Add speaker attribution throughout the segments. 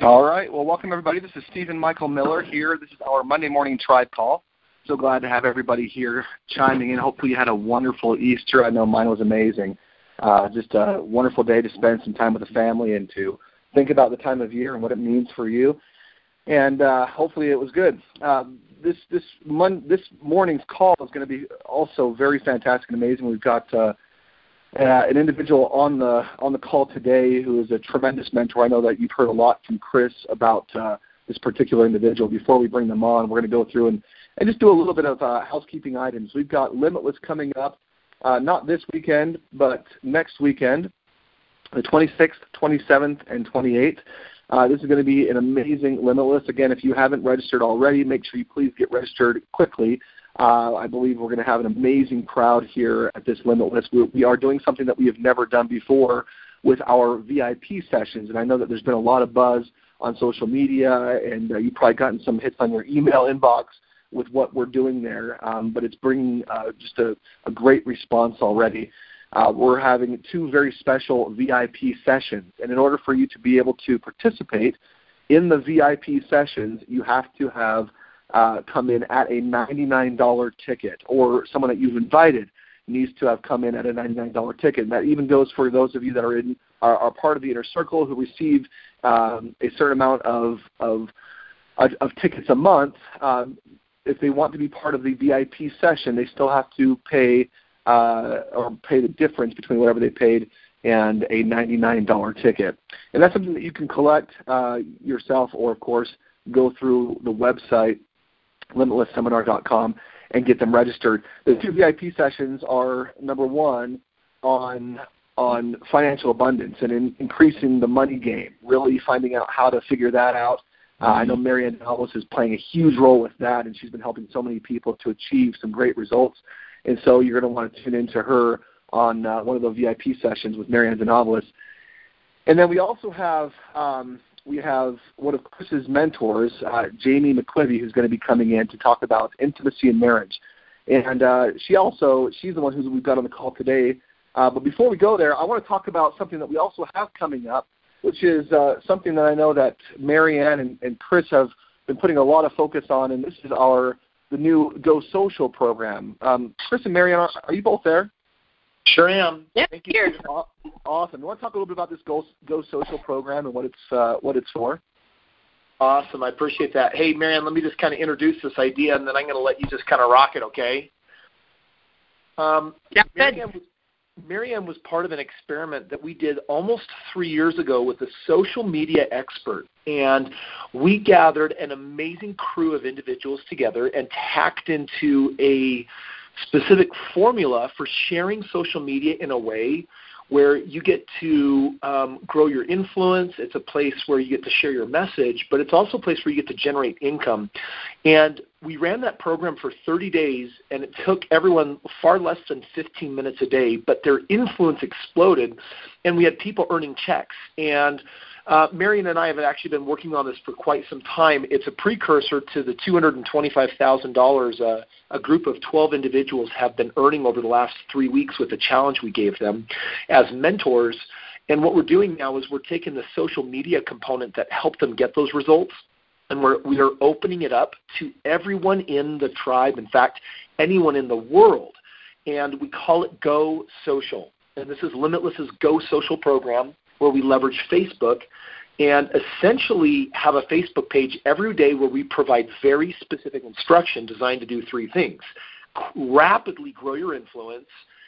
Speaker 1: All right. Well, welcome everybody. This is Stephen Michael Miller here. This is our Monday morning tribe call. So glad to have everybody here chiming in. Hopefully, you had a wonderful Easter. I know mine was amazing. Uh, just a wonderful day to spend some time with the family and to think about the time of year and what it means for you. And uh, hopefully, it was good. Uh, this this mon- this morning's call is going to be also very fantastic and amazing. We've got uh, uh, an individual on the on the call today who is a tremendous mentor. I know that you've heard a lot from Chris about uh, this particular individual. Before we bring them on, we're going to go through and, and just do a little bit of uh, housekeeping items. We've got Limitless coming up, uh, not this weekend, but next weekend, the 26th, 27th, and 28th. Uh, this is going to be an amazing Limitless. Again, if you haven't registered already, make sure you please get registered quickly. Uh, I believe we're going to have an amazing crowd here at this Limitless. We, we are doing something that we have never done before with our VIP sessions, and I know that there's been a lot of buzz on social media, and uh, you've probably gotten some hits on your email inbox with what we're doing there. Um, but it's bringing uh, just a, a, great response already. Uh, we're having two very special VIP sessions, and in order for you to be able to participate in the VIP sessions, you have to have uh, come in at a $99 ticket, or someone that you've invited needs to have come in at a $99 ticket. And that even goes for those of you that are in are, are part of the inner circle who receive um, a certain amount of, of of, tickets a month. Um, if they want to be part of the VIP session, they still have to pay uh, or pay the difference between whatever they paid and a $99 ticket. And that's something that you can collect uh, yourself, or of course, go through the website limitlessseminar.com and get them registered. The two VIP sessions are number one on on financial abundance and in increasing the money game, really finding out how to figure that out. Uh, I know mm-hmm. Marianne Ellis is playing a huge role with that, and she's been helping so many people to achieve some great results. And so you're going to want to tune into her on uh, one of the VIP sessions with Marianne Denovelis. And then we also have um, we have one of Chris's mentors, uh, Jamie McQuivey, who's going to be coming in to talk about intimacy and marriage. And uh, she also, she's the one who we've got on the call today. Uh, but before we go there, I want to talk about something that we also have coming up, which is uh, something that I know that Marianne and, and Chris have been putting a lot of focus on, and this is our the new Go Social program. Um, Chris and Marianne, are, are you both there?
Speaker 2: Sure am.
Speaker 3: Yep, Thank you. Here.
Speaker 1: Awesome. You want to talk a little bit about this Go, Go Social program and what it's uh, what it's for?
Speaker 2: Awesome. I appreciate that. Hey, Marianne, let me just kind of introduce this idea, and then I'm going to let you just kind of rock it, okay? Um,
Speaker 3: yeah, Marianne
Speaker 2: was, Marianne was part of an experiment that we did almost three years ago with a social media expert. And we gathered an amazing crew of individuals together and tacked into a specific formula for sharing social media in a way where you get to um, grow your influence. It's a place where you get to share your message, but it's also a place where you get to generate income. And we ran that program for 30 days, and it took everyone far less than 15 minutes a day, but their influence exploded, and we had people earning checks. And uh, Marianne and I have actually been working on this for quite some time. It's a precursor to the $225,000 uh, a group of 12 individuals have been earning over the last three weeks with the challenge we gave them as mentors. And what we're doing now is we're taking the social media component that helped them get those results and we're, we are opening it up to everyone in the tribe, in fact, anyone in the world. And we call it Go Social. And this is Limitless's Go Social program where we leverage Facebook and essentially have a Facebook page every day where we provide very specific instruction designed to do three things rapidly grow your influence,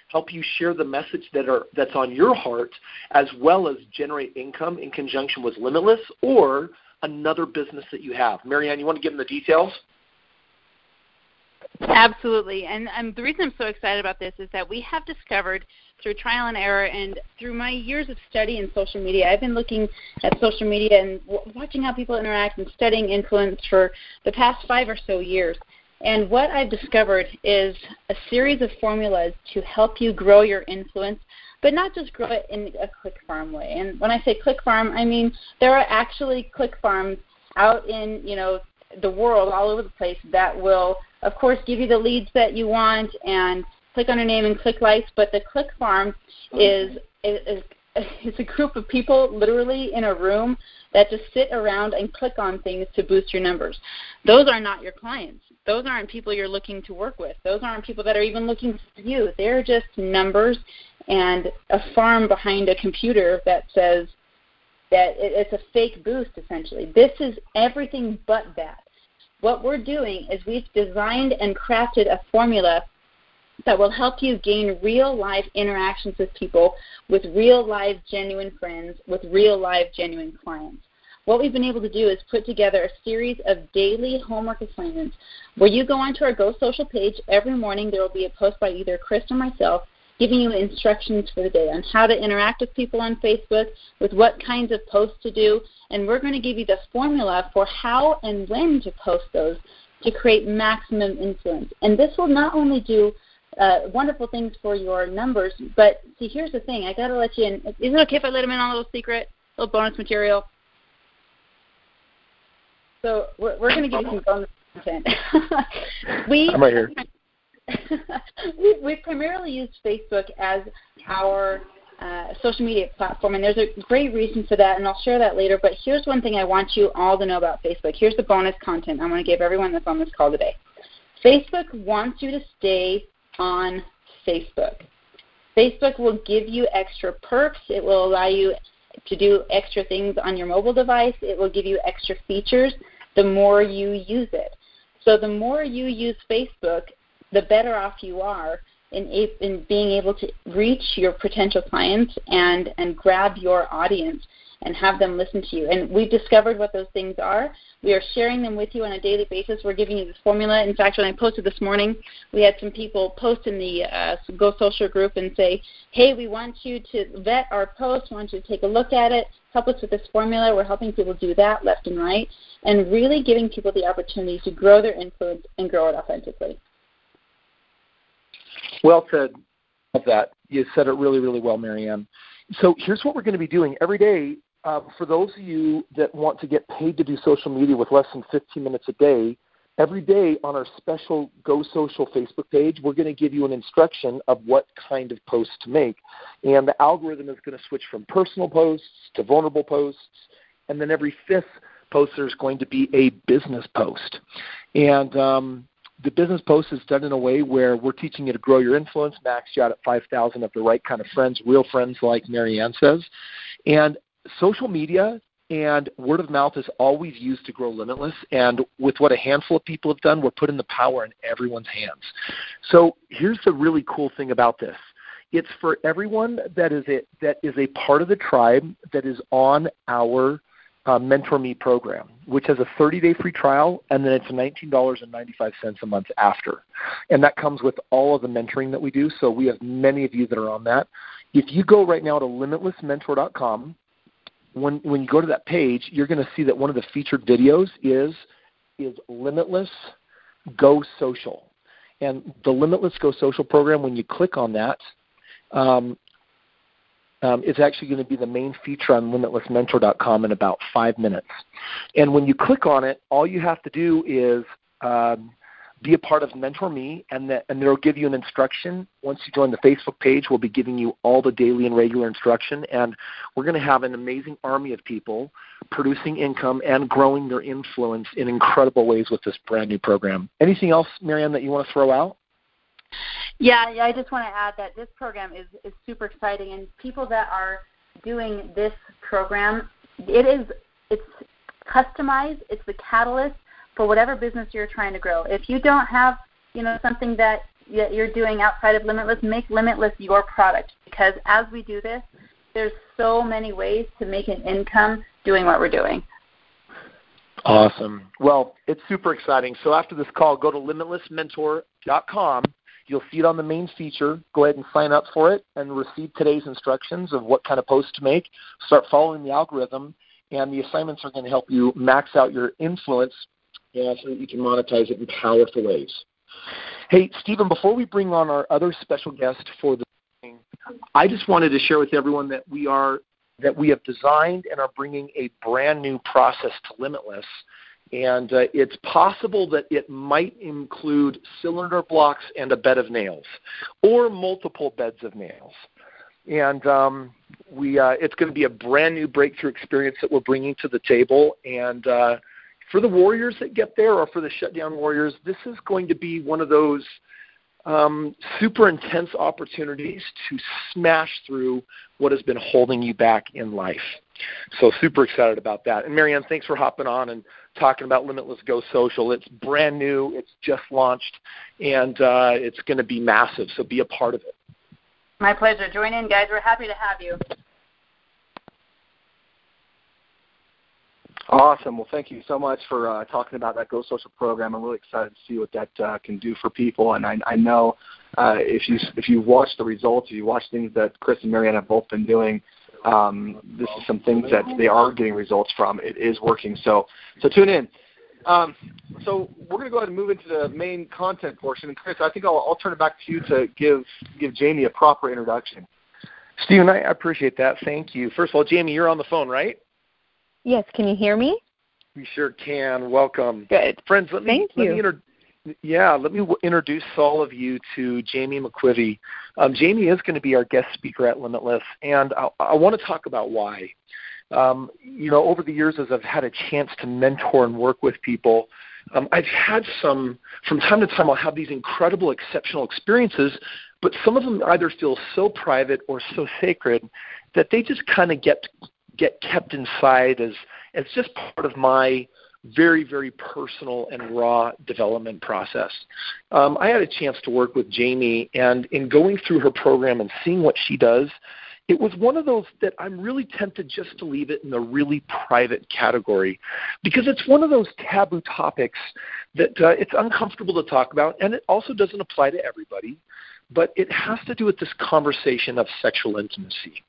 Speaker 2: help you share the message that are that's on your heart, as well as generate income in conjunction with Limitless or another business that you have. Marianne, you want to give them the details?
Speaker 3: Absolutely. And the reason I'm so excited about this is that we have discovered through trial and error and through my years of study in social media, I've been looking at social media and w- watching how people interact and studying influence for the past five or so years. And what I've discovered is a series of formulas to help you grow your influence, but not just grow it in a click farm way. And when I say click farm, I mean there are actually click farms out in, you know, the world all over the place that will of course give you the leads that you want and click on your name and click likes, but the click farm mm-hmm. is, is, is it's a group of people literally in a room that just sit around and click on things to boost your numbers. Those are not your clients. Those aren't people you're looking to work with. Those aren't people that are even looking for you. They're just numbers and a farm behind a computer that says that it's a fake boost essentially. This is everything but that. What we're doing is we've designed and crafted a formula that will help you gain real life interactions with people, with real live genuine friends, with real live genuine clients. What we've been able to do is put together a series of daily homework assignments where you go onto our Go Social page every morning. There will be a post by either Chris or myself giving you instructions for the day on how to interact with people on Facebook, with what kinds of posts to do, and we're going to give you the formula for how and when to post those to create maximum influence. And this will not only do uh, wonderful things for your numbers. But see, here's the thing. I got to let you in. Is it okay if I let him in on a little secret, a little bonus material? So we're, we're going to give you some bonus content.
Speaker 2: we, I'm right here.
Speaker 3: we, we primarily use Facebook as our uh, social media platform, and there's a great reason for that, and I'll share that later. But here's one thing I want you all to know about Facebook. Here's the bonus content I want to give everyone that's on this call today. Facebook wants you to stay on Facebook. Facebook will give you extra perks. It will allow you to do extra things on your mobile device. It will give you extra features the more you use it. So the more you use Facebook, the better off you are in, in being able to reach your potential clients and, and grab your audience and have them listen to you. And we've discovered what those things are. We are sharing them with you on a daily basis. We're giving you this formula. In fact, when I posted this morning, we had some people post in the uh, Go Social group and say, hey, we want you to vet our post, we want you to take a look at it, help us with this formula. We're helping people do that left and right, and really giving people the opportunity to grow their influence and grow it authentically.
Speaker 2: Well said. Of that, you said it really, really well, Marianne. So here's what we're going to be doing every day uh, for those of you that want to get paid to do social media with less than 15 minutes a day, every day on our special Go Social Facebook page, we're going to give you an instruction of what kind of posts to make. And the algorithm is going to switch from personal posts to vulnerable posts. And then every fifth post, there's going to be a business post. And um, the business post is done in a way where we're teaching you to grow your influence, max you out at 5,000 of the right kind of friends, real friends, like Marianne says. And social media and word of mouth is always used to grow limitless. And with what a handful of people have done we're putting the power in everyone's hands. So here's the really cool thing about this. It's for everyone that is a that is a part of the tribe that is on our uh, mentor me program which has a 30 day free trial and then it's $19.95 a month after and that comes with all of the mentoring that we do so we have many of you that are on that if you go right now to limitlessmentor.com when when you go to that page, you're going to see that one of the featured videos is is Limitless Go Social, and the Limitless Go Social program. When you click on that, um, um, it's actually going to be the main feature on limitlessmentor.com in about five minutes. And when you click on it, all you have to do is um, be a part of Mentor Me, and that and they'll give you an instruction. Once you join the Facebook page, we'll be giving you all the daily and regular instruction, and we're going to have an amazing army of people producing income and growing their influence in incredible ways with this brand new program. Anything else, Marianne, that you want to throw out?
Speaker 3: Yeah, yeah. I just want to add that this program is is super exciting, and people that are doing this program, it is it's customized. It's the catalyst for whatever business you're trying to grow. If you don't have, you know, something that you're doing outside of Limitless, make Limitless your product because as we do this, there's so many ways to make an income doing what we're doing.
Speaker 2: Awesome. Well, it's super exciting. So after this call, go to limitlessmentor.com. You'll see it on the main feature. Go ahead and sign up for it and receive today's instructions of what kind of post to make. Start following the algorithm, and the assignments are going to help you max out your influence yeah, so that you can monetize it in powerful ways. Hey, Stephen, before we bring on our other special guest for the I just wanted to share with everyone that we are that we have designed and are bringing a brand new process to Limitless. And uh, it's possible that it might include cylinder blocks and a bed of nails, or multiple beds of nails. and um, we uh, it's going to be a brand new breakthrough experience that we're bringing to the table. And uh, for the warriors that get there, or for the shutdown warriors, this is going to be one of those um, super intense opportunities to smash through what has been holding you back in life. So super excited about that. And Marianne, thanks for hopping on and talking about Limitless Go Social. It's brand new. It's just launched, and uh, it's going to be massive. So be a part of it.
Speaker 3: My pleasure. Join in, guys. We're happy to have you.
Speaker 1: Awesome. Well, thank you so much for uh, talking about that Go Social program. I'm really excited to see what that uh, can do for people. And I, I know uh, if you if you watch the results, if you watch things that Chris and Marianne have both been doing, um, this is some things that they are getting results from. It is working. So so tune in. Um, so we're going to go ahead and move into the main content portion. And Chris, I think I'll, I'll turn it back to you to give give Jamie a proper introduction.
Speaker 2: Stephen, I appreciate that. Thank you. First of all, Jamie, you're on the phone, right?
Speaker 4: Yes, can you hear me?
Speaker 2: We sure can. Welcome.
Speaker 4: Good.
Speaker 2: Friends, let me,
Speaker 4: Thank
Speaker 2: let
Speaker 4: you.
Speaker 2: me inter- yeah, let me w- introduce all of you to Jamie McQuivey. Um, Jamie is going to be our guest speaker at Limitless, and I, I want to talk about why. Um, you know, over the years, as I've had a chance to mentor and work with people, um, I've had some, from time to time, I'll have these incredible, exceptional experiences, but some of them either feel so private or so sacred that they just kind of get get kept inside as as just part of my very very personal and raw development process. Um, I had a chance to work with Jamie, and in going through her program and seeing what she does, it was one of those that I'm really tempted just to leave it in the really private category because it's one of those taboo topics that uh, it's uncomfortable to talk about, and it also doesn't apply to everybody but it has to do with this conversation of sexual intimacy.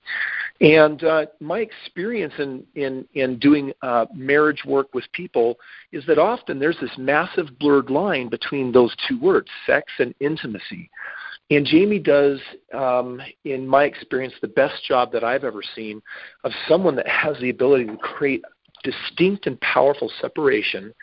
Speaker 2: And uh, my experience in, in, in doing uh, marriage work with people is that often there's this massive blurred line between those two words, sex and intimacy. And Jamie does, um, in my experience, the best job that I've ever seen of someone that has the ability to create distinct and powerful separation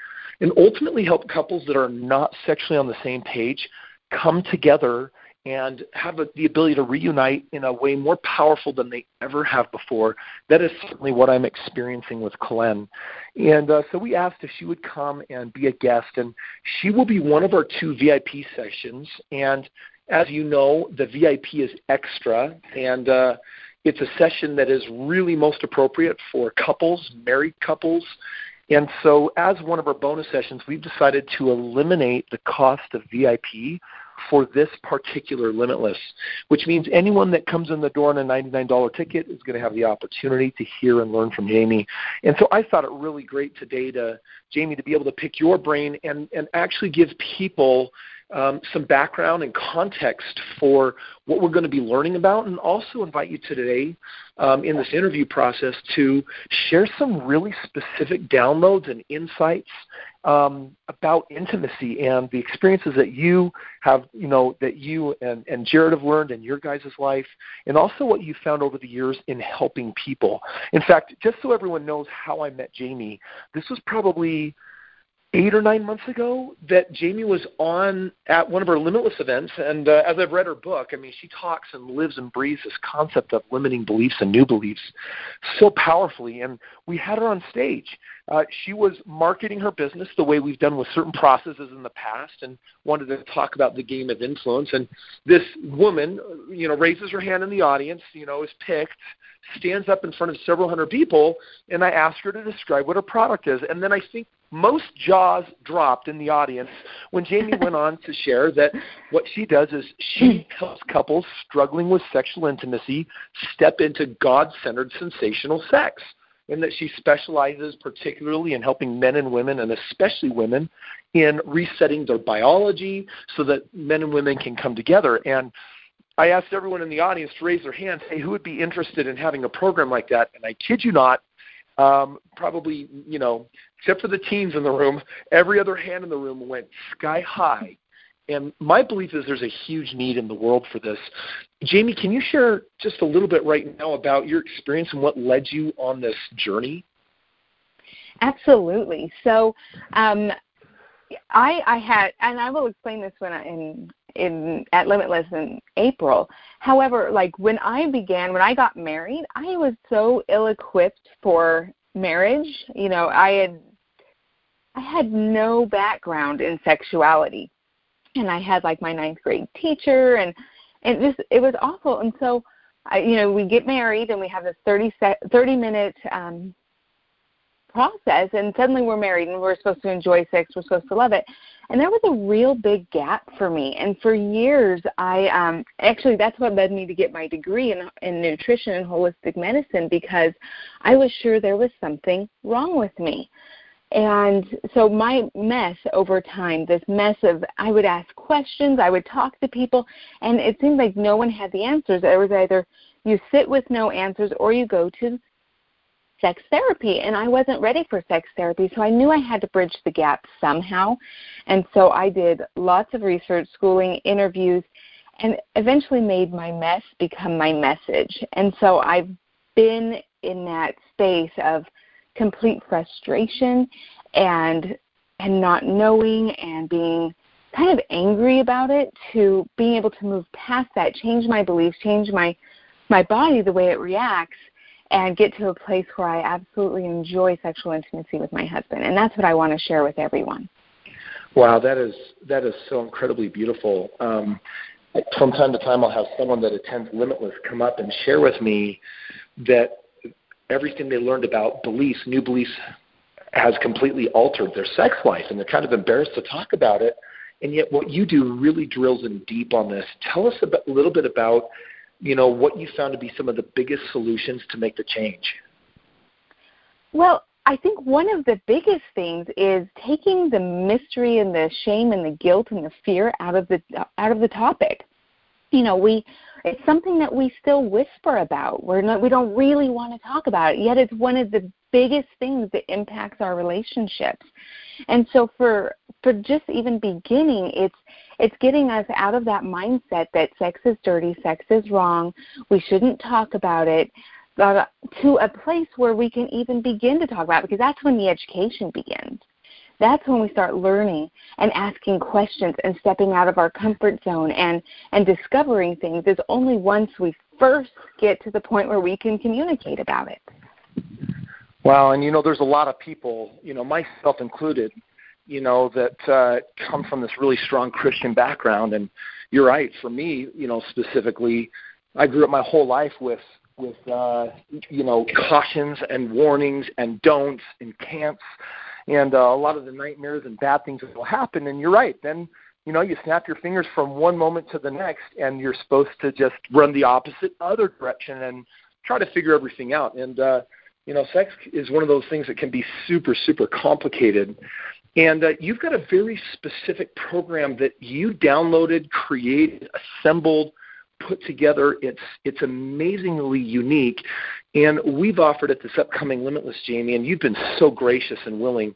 Speaker 2: and ultimately help couples that are not sexually on the same page come together and have a, the ability to reunite in a way more powerful than they ever have before. That is certainly what I'm experiencing with Kalen. And uh, so we asked if she would come and be a guest, and she will be one of our two VIP sessions. And as you know, the VIP is extra, and uh, it's a session that is really most appropriate for couples, married couples. And so, as one of our bonus sessions, we've decided to eliminate the cost of VIP for this particular limitless, which means anyone that comes in the door on a $99 ticket is going to have the opportunity to hear and learn from Jamie. And so I thought it really great today to Jamie to be able to pick your brain and, and actually give people um, some background and context for what we're going to be learning about, and also invite you today um, in this interview process to share some really specific downloads and insights um, about intimacy and the experiences that you have, you know, that you and, and Jared have learned in your guys' life, and also what you found over the years in helping people. In fact, just so everyone knows how I met Jamie, this was probably eight or nine months ago that Jamie was on at one of her Limitless events. And uh, as I've read her book, I mean, she talks and lives and breathes this concept of limiting beliefs and new beliefs so powerfully. And we had her on stage. Uh, she was marketing her business the way we've done with certain processes in the past and wanted to talk about the game of influence. And this woman, you know, raises her hand in the audience, you know, is picked, stands up in front of several hundred people, and I ask her to describe what her product is. And then I think most jaws dropped in the audience when Jamie went on to share that what she does is she helps couples struggling with sexual intimacy step into God centered sensational sex. And that she specializes particularly in helping men and women, and especially women, in resetting their biology so that men and women can come together. And I asked everyone in the audience to raise their hands, hey, who would be interested in having a program like that? And I kid you not, um, probably, you know, except for the teens in the room, every other hand in the room went sky high. And my belief is there's a huge need in the world for this. Jamie, can you share just a little bit right now about your experience and what led you on this journey?
Speaker 4: Absolutely. So, um, I, I had, and I will explain this when I, in in at Limitless in April. However, like when I began, when I got married, I was so ill-equipped for marriage. You know, I had I had no background in sexuality, and I had like my ninth grade teacher, and and just it was awful. And so, I, you know, we get married and we have this 30 se- 30 minute um, process, and suddenly we're married and we're supposed to enjoy sex, we're supposed to love it. And there was a real big gap for me. And for years, I um, actually that's what led me to get my degree in, in nutrition and holistic medicine because I was sure there was something wrong with me. And so my mess over time, this mess of I would ask questions, I would talk to people, and it seemed like no one had the answers. It was either you sit with no answers or you go to sex therapy and I wasn't ready for sex therapy so I knew I had to bridge the gap somehow. And so I did lots of research schooling interviews and eventually made my mess become my message. And so I've been in that space of complete frustration and and not knowing and being kind of angry about it to being able to move past that change my beliefs change my my body the way it reacts and get to a place where I absolutely enjoy sexual intimacy with my husband. And that's what I want to share with everyone.
Speaker 2: Wow, that is that is so incredibly beautiful. Um, from time to time, I'll have someone that attends Limitless come up and share with me that everything they learned about beliefs, new beliefs, has completely altered their sex life, and they're kind of embarrassed to talk about it. And yet, what you do really drills in deep on this. Tell us a, a little bit about you know, what you found to be some of the biggest solutions to make the change?
Speaker 4: Well, I think one of the biggest things is taking the mystery and the shame and the guilt and the fear out of the out of the topic. You know, we it's something that we still whisper about. We're not we don't really want to talk about it. Yet it's one of the biggest things that impacts our relationships. And so for for just even beginning, it's it's getting us out of that mindset that sex is dirty, sex is wrong, we shouldn't talk about it, uh, to a place where we can even begin to talk about it because that's when the education begins. That's when we start learning and asking questions and stepping out of our comfort zone and, and discovering things is only once we first get to the point where we can communicate about it.
Speaker 2: Wow, and you know, there's a lot of people, you know, myself included, you know, that uh, come from this really strong Christian background. And you're right. For me, you know, specifically, I grew up my whole life with with uh, you know cautions and warnings and don'ts and can'ts and uh, a lot of the nightmares and bad things that will happen. And you're right. Then you know you snap your fingers from one moment to the next, and you're supposed to just run the opposite other direction and try to figure everything out. And uh, you know, sex is one of those things that can be super super complicated. And uh, you've got a very specific program that you downloaded, created, assembled, put together. It's it's amazingly unique, and we've offered it this upcoming Limitless, Jamie, and you've been so gracious and willing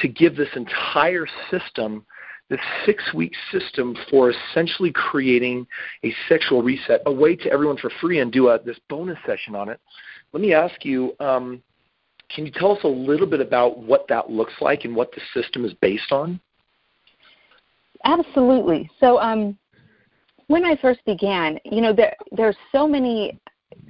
Speaker 2: to give this entire system, this six-week system for essentially creating a sexual reset, away to everyone for free, and do a, this bonus session on it. Let me ask you. Um, can you tell us a little bit about what that looks like and what the system is based on?
Speaker 4: Absolutely. So, um, when I first began, you know, there there's so many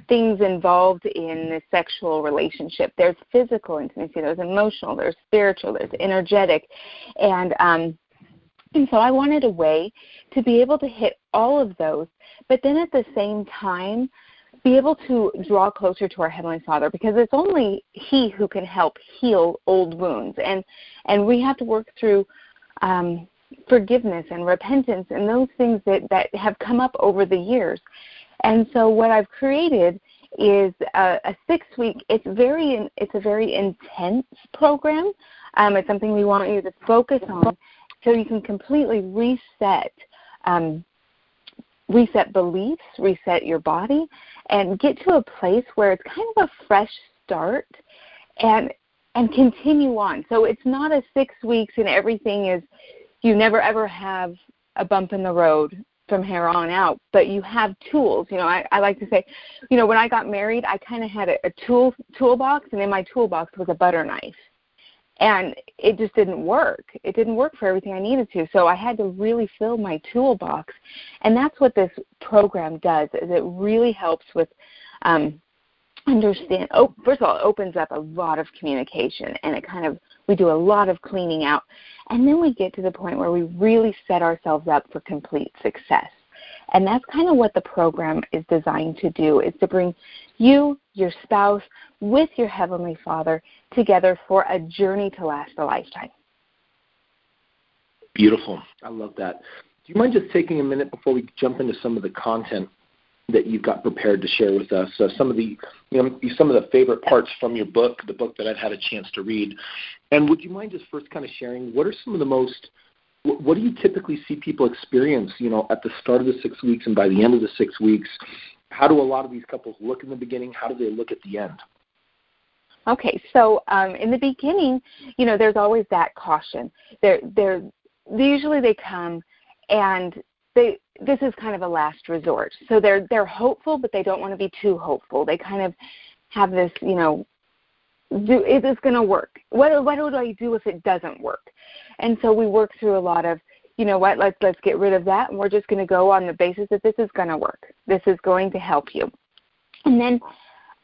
Speaker 4: things involved in the sexual relationship. There's physical intimacy, there's emotional, there's spiritual, there's energetic, and um, and so I wanted a way to be able to hit all of those, but then at the same time be able to draw closer to our heavenly father because it's only he who can help heal old wounds. And and we have to work through um forgiveness and repentance and those things that that have come up over the years. And so what i've created is a, a six week it's very it's a very intense program. Um, it's something we want you to focus on so you can completely reset um, reset beliefs, reset your body, and get to a place where it's kind of a fresh start and and continue on. So it's not a six weeks and everything is you never ever have a bump in the road from here on out, but you have tools. You know, I, I like to say, you know, when I got married, I kind of had a, a tool toolbox, and in my toolbox was a butter knife. And it just didn't work. It didn't work for everything I needed to. So I had to really fill my toolbox, and that's what this program does. Is it really helps with um, understand. Oh, first of all, it opens up a lot of communication, and it kind of we do a lot of cleaning out, and then we get to the point where we really set ourselves up for complete success. And that's kind of what the program is designed to do, is to bring you, your spouse, with your Heavenly Father together for a journey to last a lifetime.
Speaker 2: Beautiful. I love that. Do you mind just taking a minute before we jump into some of the content that you've got prepared to share with us? Some of the you know some of the favorite parts from your book, the book that I've had a chance to read. And would you mind just first kind of sharing what are some of the most what do you typically see people experience, you know, at the start of the six weeks and by the end of the six weeks? How do a lot of these couples look in the beginning? How do they look at the end?
Speaker 4: Okay, so um, in the beginning, you know, there's always that caution. They're, they're, usually they come and they this is kind of a last resort. So they're they're hopeful, but they don't want to be too hopeful. They kind of have this, you know, do is this going to work? What what do I do if it doesn't work? And so we work through a lot of, you know what, let's let's get rid of that and we're just going to go on the basis that this is going to work. This is going to help you. And then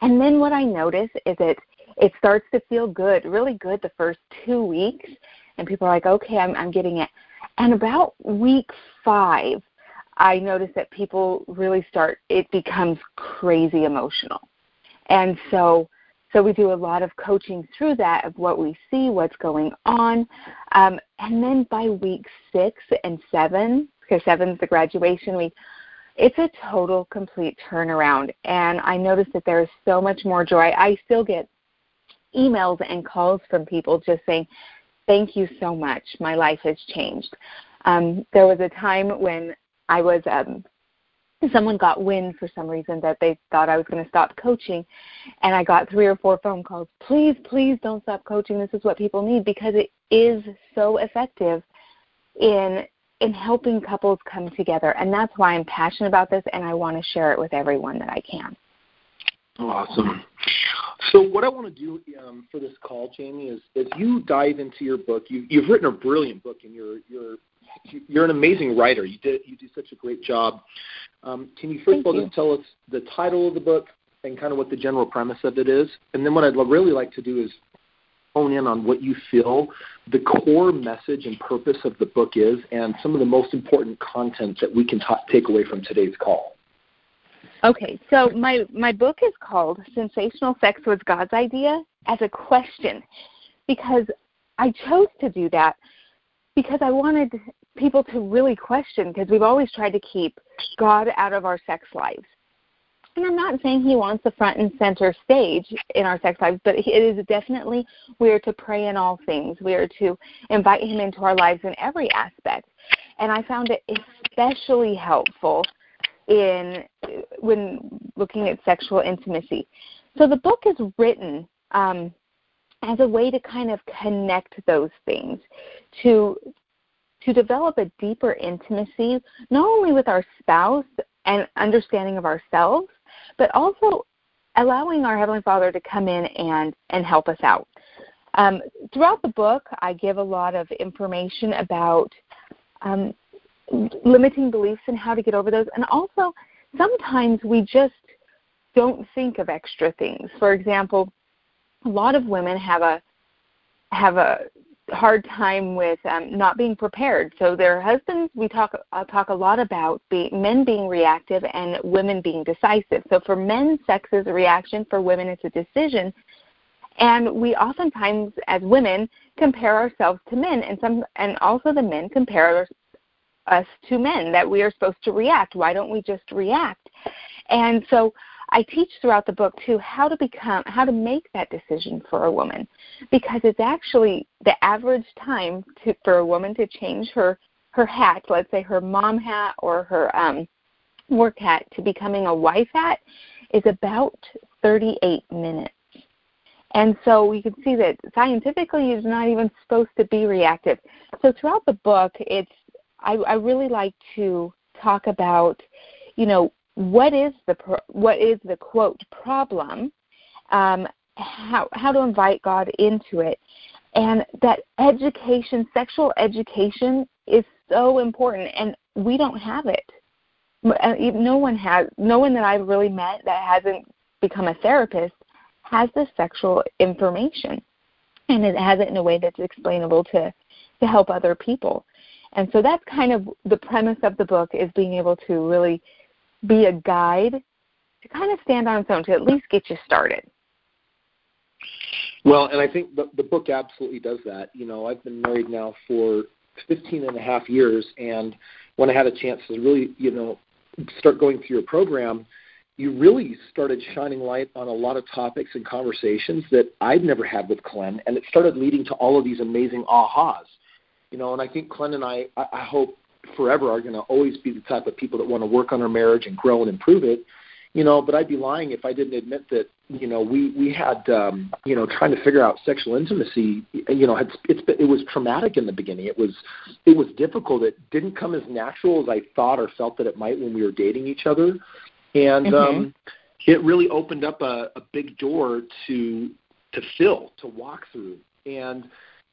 Speaker 4: and then what I notice is it it starts to feel good, really good the first 2 weeks and people are like, "Okay, I'm I'm getting it." And about week 5, I notice that people really start it becomes crazy emotional. And so so we do a lot of coaching through that of what we see, what's going on. Um, and then by week six and seven, because seven's the graduation week, it's a total complete turnaround. And I notice that there is so much more joy. I still get emails and calls from people just saying, Thank you so much. My life has changed. Um, there was a time when I was um, someone got wind for some reason that they thought I was going to stop coaching and I got three or four phone calls. Please, please don't stop coaching. This is what people need because it is so effective in in helping couples come together and that's why I'm passionate about this and I want to share it with everyone that I can.
Speaker 2: Awesome. So what I want to do um, for this call, Jamie, is as you dive into your book, you, you've written a brilliant book, and you're you're you're an amazing writer. You did you do such a great job um, can you first Thank of all you. just tell us the title of the book and kind of what the general premise of it is? And then what I'd really like to do is hone in on what you feel the core message and purpose of the book is and some of the most important content that we can ta- take away from today's call.
Speaker 4: Okay, so my, my book is called Sensational Sex Was God's Idea as a question because I chose to do that because I wanted people to really question because we've always tried to keep God out of our sex lives. And I'm not saying he wants the front and center stage in our sex lives, but it is definitely we are to pray in all things. We are to invite him into our lives in every aspect. And I found it especially helpful in when looking at sexual intimacy. So the book is written um, as a way to kind of connect those things, to to develop a deeper intimacy, not only with our spouse and understanding of ourselves, but also allowing our Heavenly Father to come in and, and help us out. Um, throughout the book, I give a lot of information about um, limiting beliefs and how to get over those. And also, sometimes we just don't think of extra things. For example, a lot of women have a have a hard time with um, not being prepared. So their husbands, we talk uh, talk a lot about be, men being reactive and women being decisive. So for men, sex is a reaction. For women, it's a decision. And we oftentimes, as women, compare ourselves to men, and some, and also the men compare us to men that we are supposed to react. Why don't we just react? And so I teach throughout the book too how to become how to make that decision for a woman because it's actually the average time to, for a woman to change her her hat, let's say her mom hat or her um work hat to becoming a wife hat is about 38 minutes. And so we can see that scientifically you're not even supposed to be reactive. So throughout the book, it's I, I really like to talk about, you know, what is the pro- what is the quote problem, um, how how to invite God into it, and that education, sexual education, is so important, and we don't have it. Uh, no one has, no one that I've really met that hasn't become a therapist has the sexual information, and it has it in a way that's explainable to to help other people. And so that's kind of the premise of the book is being able to really be a guide to kind of stand on its own to at least get you started.
Speaker 2: Well, and I think the, the book absolutely does that. You know, I've been married now for 15 and a half years, and when I had a chance to really, you know, start going through your program, you really started shining light on a lot of topics and conversations that I'd never had with Clen, and it started leading to all of these amazing ahas. You know, and I think Clint and I, I, I hope forever are going to always be the type of people that want to work on our marriage and grow and improve it you know, but I'd be lying if I didn't admit that, you know, we we had, um, you know, trying to figure out sexual intimacy. You know, it's it's it was traumatic in the beginning. It was it was difficult. It didn't come as natural as I thought or felt that it might when we were dating each other, and mm-hmm. um, it really opened up a, a big door to to fill to walk through. And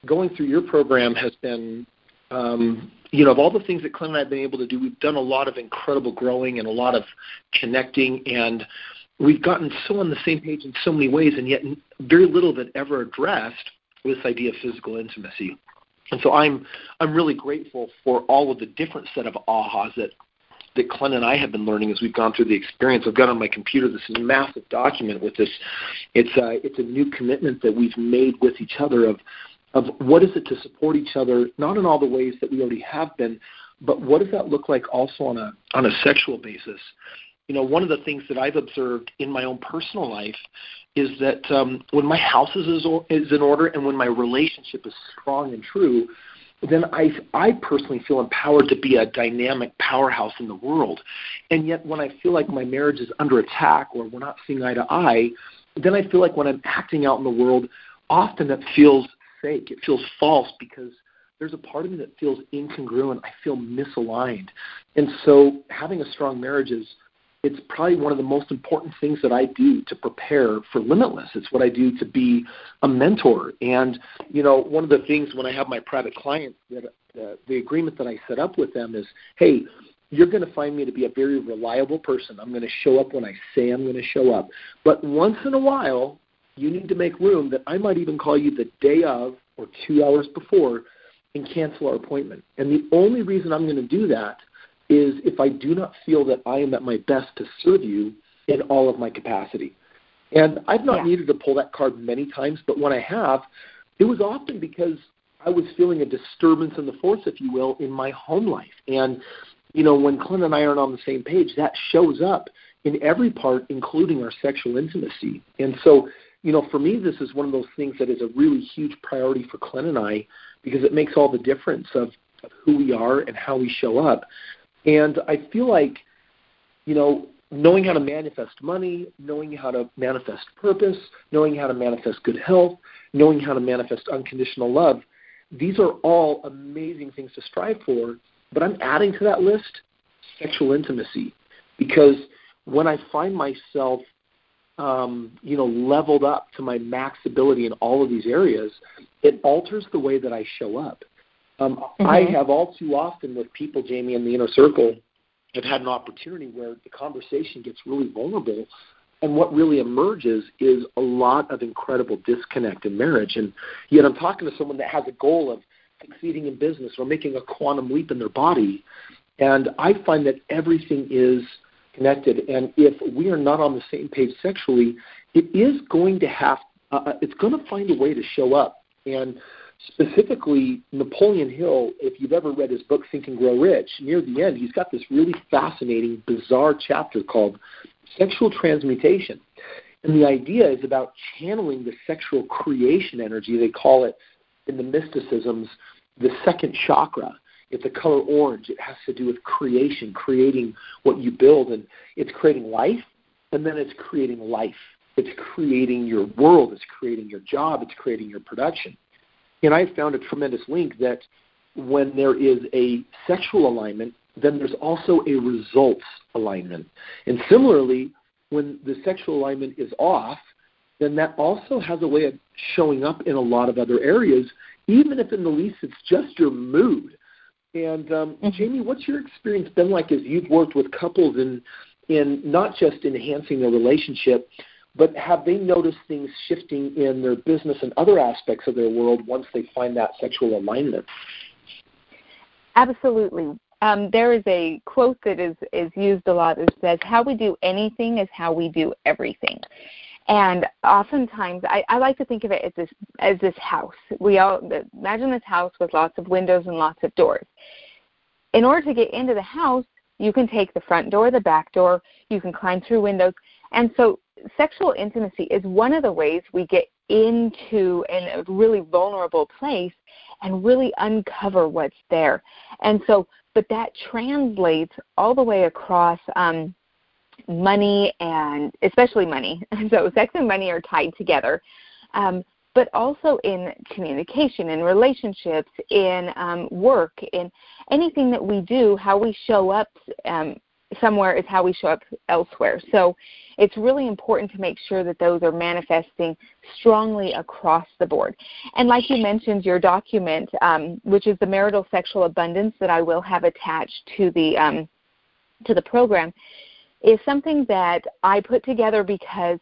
Speaker 2: going through your program has been um, you know, of all the things that Clem and I have been able to do, we've done a lot of incredible growing and a lot of connecting, and we've gotten so on the same page in so many ways, and yet very little it ever addressed this idea of physical intimacy. And so I'm I'm really grateful for all of the different set of ahas that that Clen and I have been learning as we've gone through the experience. I've got on my computer this massive document with this. It's a it's a new commitment that we've made with each other of of what is it to support each other, not in all the ways that we already have been, but what does that look like also on a on a sexual basis? You know, one of the things that I've observed in my own personal life is that um, when my house is is in order and when my relationship is strong and true, then I I personally feel empowered to be a dynamic powerhouse in the world. And yet, when I feel like my marriage is under attack or we're not seeing eye to eye, then I feel like when I'm acting out in the world, often it feels fake. It feels false because there's a part of me that feels incongruent. I feel misaligned. And so having a strong marriage is it's probably one of the most important things that I do to prepare for limitless. It's what I do to be a mentor. And you know, one of the things when I have my private clients that uh, the agreement that I set up with them is, hey, you're going to find me to be a very reliable person. I'm going to show up when I say I'm going to show up. But once in a while, you need to make room that I might even call you the day of or two hours before and cancel our appointment. And the only reason I'm going to do that is if I do not feel that I am at my best to serve you in all of my capacity. And I've not yeah. needed to pull that card many times, but when I have, it was often because I was feeling a disturbance in the force, if you will, in my home life. And, you know, when Clint and I aren't on the same page, that shows up in every part, including our sexual intimacy. And so you know, for me, this is one of those things that is a really huge priority for Clen and I because it makes all the difference of, of who we are and how we show up. And I feel like, you know, knowing how to manifest money, knowing how to manifest purpose, knowing how to manifest good health, knowing how to manifest unconditional love, these are all amazing things to strive for. But I'm adding to that list sexual intimacy because when I find myself um, you know, leveled up to my max ability in all of these areas, it alters the way that I show up. Um, mm-hmm. I have all too often with people, Jamie, in the inner circle, have had an opportunity where the conversation gets really vulnerable, and what really emerges is a lot of incredible disconnect in marriage. And yet, I'm talking to someone that has a goal of succeeding in business or making a quantum leap in their body, and I find that everything is connected. And if we are not on the same page sexually, it is going to have, uh, uh, it's going to find a way to show up. And specifically, Napoleon Hill, if you've ever read his book Think and Grow Rich, near the end, he's got this really fascinating, bizarre chapter called Sexual Transmutation. And the idea is about channeling the sexual creation energy, they call it in the mysticisms, the second chakra. It's a color orange. It has to do with creation, creating what you build, and it's creating life, and then it's creating life. It's creating your world. It's creating your job. It's creating your production. And I found a tremendous link that when there is a sexual alignment, then there's also a results alignment. And similarly, when the sexual alignment is off, then that also has a way of showing up in a lot of other areas, even if in the least it's just your mood. And um, mm-hmm. Jamie, what's your experience been like as you've worked with couples in in not just enhancing their relationship, but have they noticed things shifting in their business and other aspects of their world once they find that sexual alignment?
Speaker 4: Absolutely. Um, there is a quote that is, is used a lot that says, How we do anything is how we do everything. And oftentimes, I, I like to think of it as this as this house. We all imagine this house with lots of windows and lots of doors. In order to get into the house, you can take the front door, the back door, you can climb through windows. And so, sexual intimacy is one of the ways we get into a really vulnerable place and really uncover what's there. And so, but that translates all the way across. Um, money and especially money. So sex and money are tied together. Um, but also in communication, in relationships, in um, work, in anything that we do, how we show up um, somewhere is how we show up elsewhere. So it's really important to make sure that those are manifesting strongly across the board. And like you mentioned, your document, um, which is the marital sexual abundance that I will have attached to the um, to the program, is something that I put together because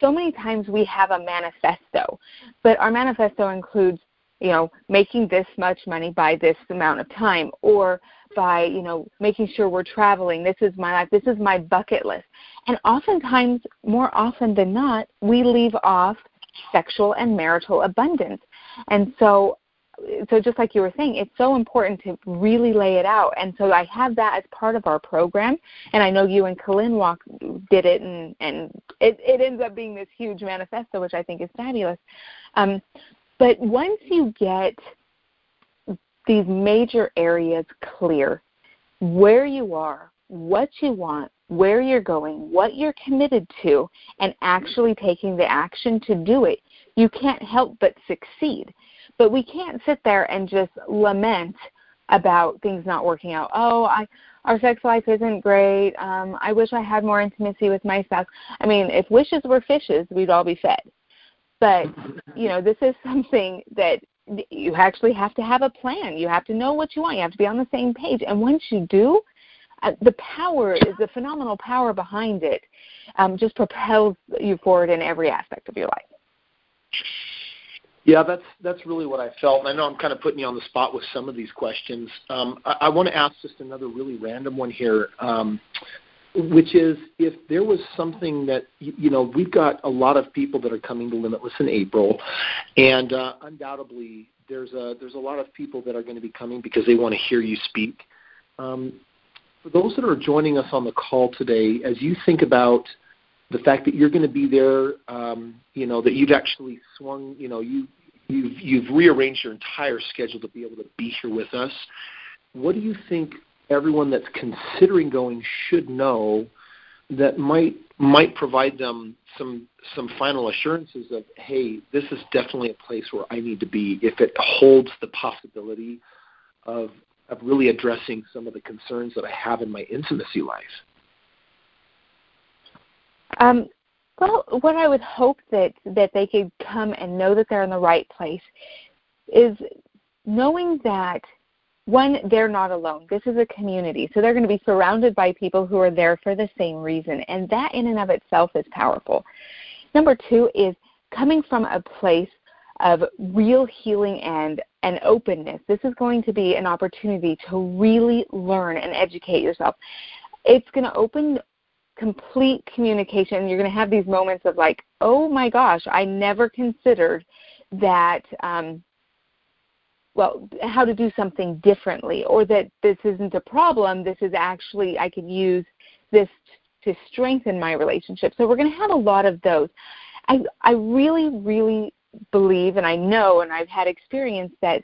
Speaker 4: so many times we have a manifesto, but our manifesto includes, you know, making this much money by this amount of time or by, you know, making sure we're traveling. This is my life. This is my bucket list. And oftentimes, more often than not, we leave off sexual and marital abundance. And so so just like you were saying, it's so important to really lay it out. And so I have that as part of our program. And I know you and Kalin walk did it, and and it it ends up being this huge manifesto, which I think is fabulous. Um, but once you get these major areas clear, where you are, what you want, where you're going, what you're committed to, and actually taking the action to do it, you can't help but succeed but we can't sit there and just lament about things not working out. Oh, I our sex life isn't great. Um, I wish I had more intimacy with my spouse. I mean, if wishes were fishes, we'd all be fed. But you know, this is something that you actually have to have a plan. You have to know what you want. You have to be on the same page. And once you do, uh, the power is the phenomenal power behind it. Um, just propels you forward in every aspect of your life.
Speaker 2: Yeah, that's that's really what I felt. And I know I'm kind of putting you on the spot with some of these questions. Um, I, I want to ask just another really random one here, um, which is if there was something that you, you know we've got a lot of people that are coming to Limitless in April, and uh, undoubtedly there's a there's a lot of people that are going to be coming because they want to hear you speak. Um, for those that are joining us on the call today, as you think about the fact that you're going to be there, um, you know, that you've actually swung, you know, you you've you've rearranged your entire schedule to be able to be here with us. What do you think everyone that's considering going should know that might might provide them some some final assurances of hey this is definitely a place where I need to be if it holds the possibility of of really addressing some of the concerns that I have in my intimacy life.
Speaker 4: Um, well, what I would hope that that they could come and know that they're in the right place is knowing that one, they're not alone. This is a community, so they're going to be surrounded by people who are there for the same reason, and that in and of itself is powerful. Number two is coming from a place of real healing and and openness. This is going to be an opportunity to really learn and educate yourself. It's going to open complete communication. You're going to have these moments of like, oh my gosh, I never considered that. Um, well, how to do something differently, or that this isn't a problem. This is actually I can use this to strengthen my relationship. So we're going to have a lot of those. I I really really believe, and I know, and I've had experience that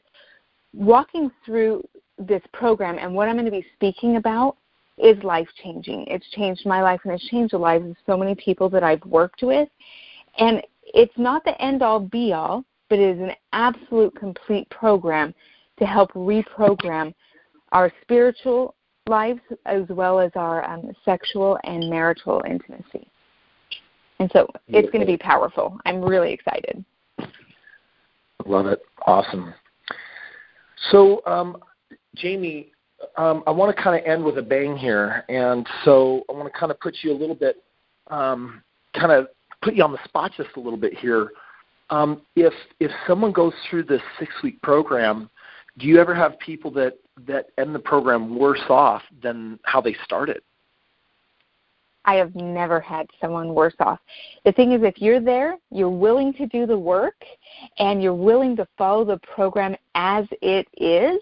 Speaker 4: walking through this program and what I'm going to be speaking about is life changing. It's changed my life and it's changed the lives of so many people that I've worked with. And it's not the end all be all, but it is an absolute complete program to help reprogram our spiritual lives as well as our um, sexual and marital intimacy. And so it's going to be powerful. I'm really excited.
Speaker 2: Love it. Awesome. So, um, Jamie, um, I want to kind of end with a bang here, and so I want to kind of put you a little bit, um, kind of put you on the spot just a little bit here. Um, if if someone goes through this six week program, do you ever have people that that end the program worse off than how they started?
Speaker 4: I have never had someone worse off. The thing is, if you're there, you're willing to do the work, and you're willing to follow the program as it is,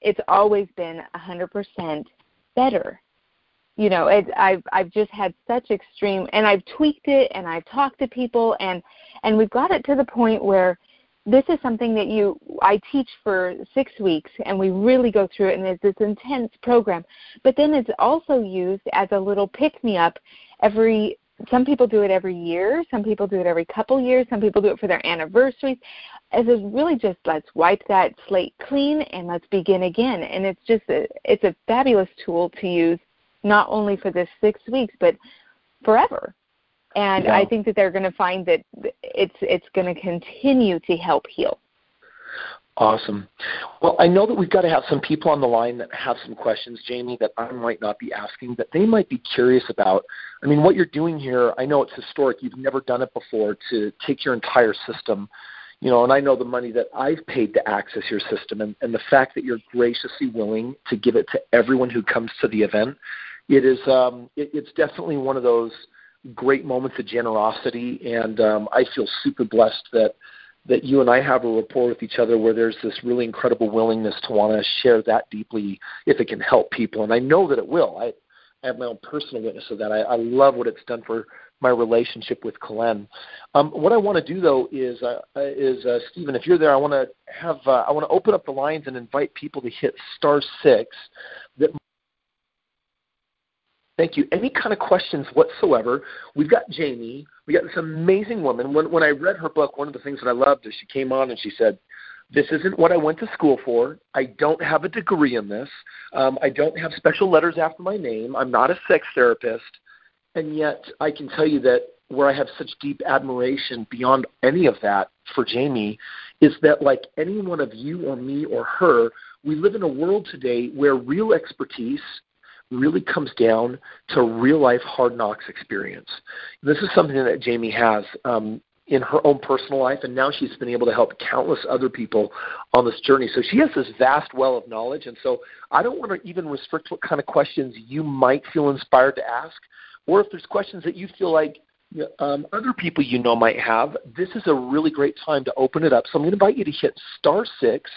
Speaker 4: it's always been a 100% better. You know, it, I've I've just had such extreme, and I've tweaked it, and I've talked to people, and and we've got it to the point where this is something that you I teach for six weeks and we really go through it and it's this intense program. But then it's also used as a little pick me up every some people do it every year, some people do it every couple years, some people do it for their anniversaries. As it's really just let's wipe that slate clean and let's begin again. And it's just a, it's a fabulous tool to use not only for this six weeks but forever and yeah. I think that they're going to find that it's it's going to continue to help heal.
Speaker 2: Awesome. Well, I know that we've got to have some people on the line that have some questions, Jamie, that I might not be asking, that they might be curious about. I mean, what you're doing here, I know it's historic. You've never done it before to take your entire system, you know, and I know the money that I've paid to access your system and, and the fact that you're graciously willing to give it to everyone who comes to the event. It is, um, it, it's definitely one of those – great moments of generosity, and um, I feel super blessed that that you and I have a rapport with each other where there's this really incredible willingness to want to share that deeply if it can help people, and I know that it will. I, I have my own personal witness of that. I, I love what it's done for my relationship with Kalen. Um, what I want to do though is uh, is uh, Stephen, if you're there, I want to have uh, I want to open up the lines and invite people to hit star six that Thank you. Any kind of questions whatsoever? We've got Jamie. We got this amazing woman. When when I read her book, one of the things that I loved is she came on and she said, "This isn't what I went to school for. I don't have a degree in this. Um, I don't have special letters after my name. I'm not a sex therapist, and yet I can tell you that where I have such deep admiration beyond any of that for Jamie is that, like any one of you or me or her, we live in a world today where real expertise really comes down to real life hard knocks experience. This is something that Jamie has um, in her own personal life, and now she's been able to help countless other people on this journey. So she has this vast well of knowledge, and so I don't want to even restrict what kind of questions you might feel inspired to ask, or if there's questions that you feel like um, other people you know might have, this is a really great time to open it up. So I'm going to invite you to hit star six,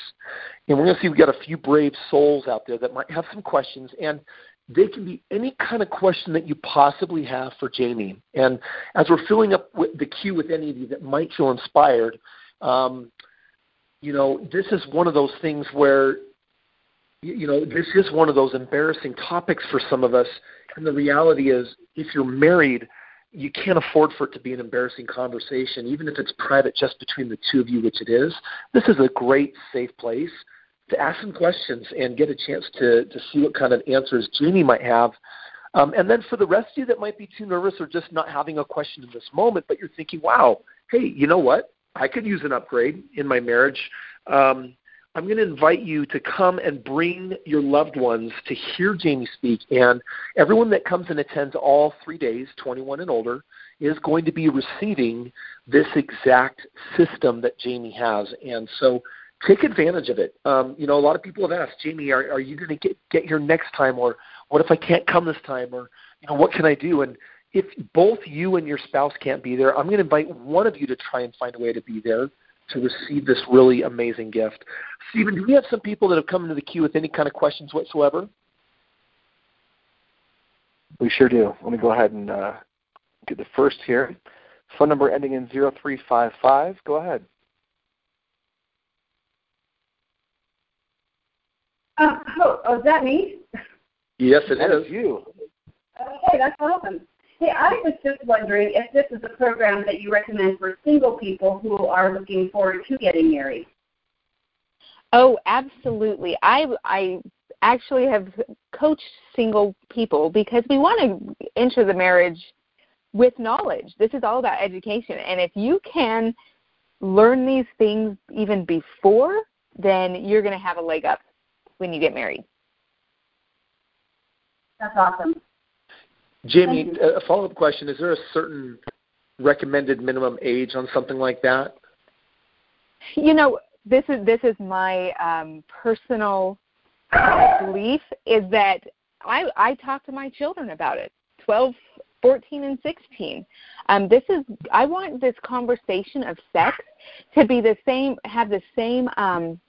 Speaker 2: and we're going to see we've got a few brave souls out there that might have some questions. And they can be any kind of question that you possibly have for Jamie. And as we're filling up the queue with any of you that might feel inspired, um, you know, this is one of those things where, you know, this is one of those embarrassing topics for some of us. And the reality is, if you're married, you can't afford for it to be an embarrassing conversation, even if it's private just between the two of you, which it is. This is a great, safe place to ask some questions and get a chance to, to see what kind of answers Jeannie might have. Um, and then for the rest of you that might be too nervous or just not having a question in this moment, but you're thinking, wow, hey, you know what? I could use an upgrade in my marriage. Um, I'm going to invite you to come and bring your loved ones to hear Jamie speak. And everyone that comes and attends all three days, 21 and older, is going to be receiving this exact system that Jamie has. And so take advantage of it. Um, you know, a lot of people have asked, Jamie, are, are you going to get get here next time, or what if I can't come this time, or you know, what can I do? And if both you and your spouse can't be there, I'm going to invite one of you to try and find a way to be there to receive this really amazing gift. Stephen, do we have some people that have come into the queue with any kind of questions whatsoever?
Speaker 1: We sure do. Let me go ahead and uh, get the first here. Phone number ending in 0355. Go ahead.
Speaker 5: Uh, oh, oh, is that me?
Speaker 2: Yes, it
Speaker 1: that
Speaker 2: is.
Speaker 1: is you.
Speaker 5: Okay, that's awesome. Hey, I was just wondering if this is a program that you recommend for single people who are looking forward to getting married.
Speaker 4: Oh, absolutely. I I actually have coached single people because we want to enter the marriage with knowledge. This is all about education. And if you can learn these things even before, then you're going to have a leg up when you get married.
Speaker 5: That's awesome.
Speaker 2: Jamie, a follow up question Is there a certain recommended minimum age on something like that?
Speaker 4: You know, this is this is my um, personal belief is that I I talk to my children about it. 12, 14 and 16. Um, this is I want this conversation of sex to be the same have the same um,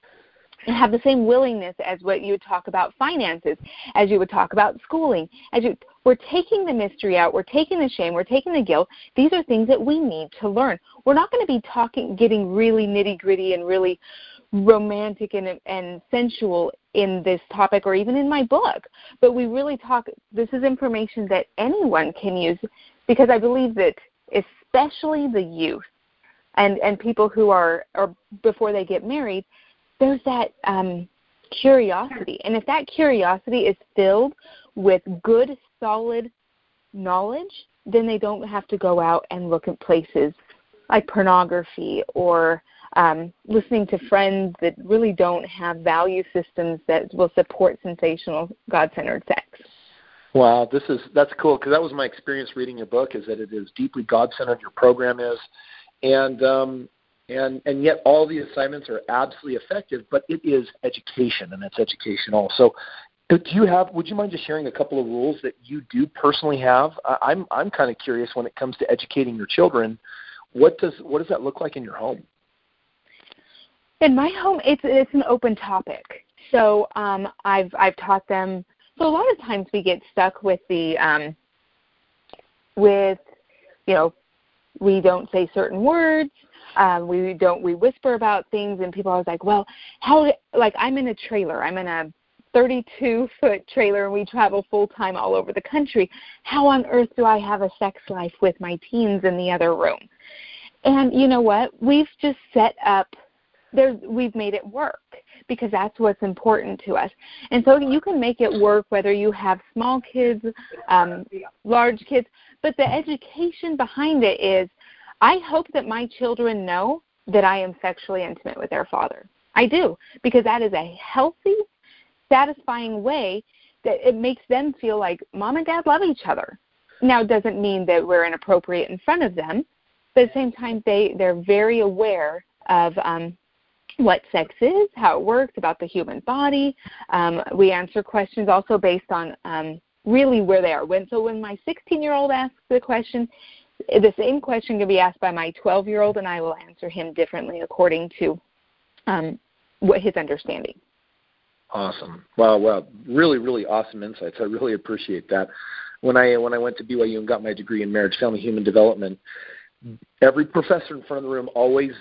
Speaker 4: have the same willingness as what you would talk about finances, as you would talk about schooling. As you, we're taking the mystery out, we're taking the shame, we're taking the guilt. These are things that we need to learn. We're not going to be talking, getting really nitty gritty and really romantic and, and sensual in this topic or even in my book. But we really talk. This is information that anyone can use because I believe that especially the youth and and people who are or before they get married there's that um, curiosity. And if that curiosity is filled with good, solid knowledge, then they don't have to go out and look at places like pornography or um, listening to friends that really don't have value systems that will support sensational, God-centered sex.
Speaker 2: Wow, this is that's cool because that was my experience reading your book. Is that it is deeply God-centered. Your program is, and um, and and yet all the assignments are absolutely effective but it is education and it's educational. So do you have would you mind just sharing a couple of rules that you do personally have? I'm i'm kind of curious when it comes to educating your children what does what does that look like in your home?
Speaker 4: In my home it's it's an open topic. So um i've i've taught them so a lot of times we get stuck with the um with you know we don't say certain words um, we don't we whisper about things, and people are always like, well, how like I'm in a trailer, I'm in a 32 foot trailer, and we travel full time all over the country. How on earth do I have a sex life with my teens in the other room? And you know what? We've just set up there's we've made it work because that's what's important to us. And so you can make it work whether you have small kids, um, large kids, but the education behind it is I hope that my children know that I am sexually intimate with their father. I do, because that is a healthy, satisfying way that it makes them feel like mom and dad love each other. Now, it doesn't mean that we're inappropriate in front of them, but at the same time, they, they're very aware of um, what sex is, how it works, about the human body. Um, we answer questions also based on um, really where they are. When so when my 16 year old asks the question, the same question can be asked by my 12 year old, and I will answer him differently according to um, what his understanding.
Speaker 2: Awesome! Wow, wow, really, really awesome insights. I really appreciate that. When I when I went to BYU and got my degree in marriage, family, human development, every professor in front of the room always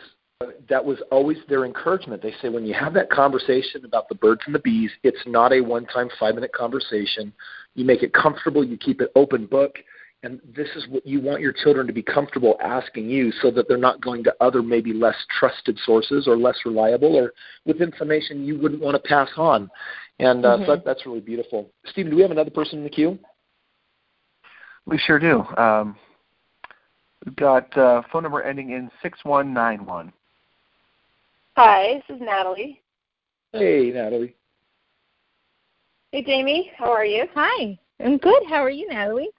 Speaker 2: that was always their encouragement. They say when you have that conversation about the birds and the bees, it's not a one-time five-minute conversation. You make it comfortable. You keep it open book and this is what you want your children to be comfortable asking you so that they're not going to other maybe less trusted sources or less reliable or with information you wouldn't want to pass on. And uh, mm-hmm. so that, that's really beautiful. Stephen do we have another person in the queue?
Speaker 1: We sure do. Um, we've got uh, phone number ending in 6191
Speaker 6: hi this is natalie.
Speaker 2: Hey natalie.
Speaker 6: Hey jamie how are you?
Speaker 4: Hi i'm good. How are you natalie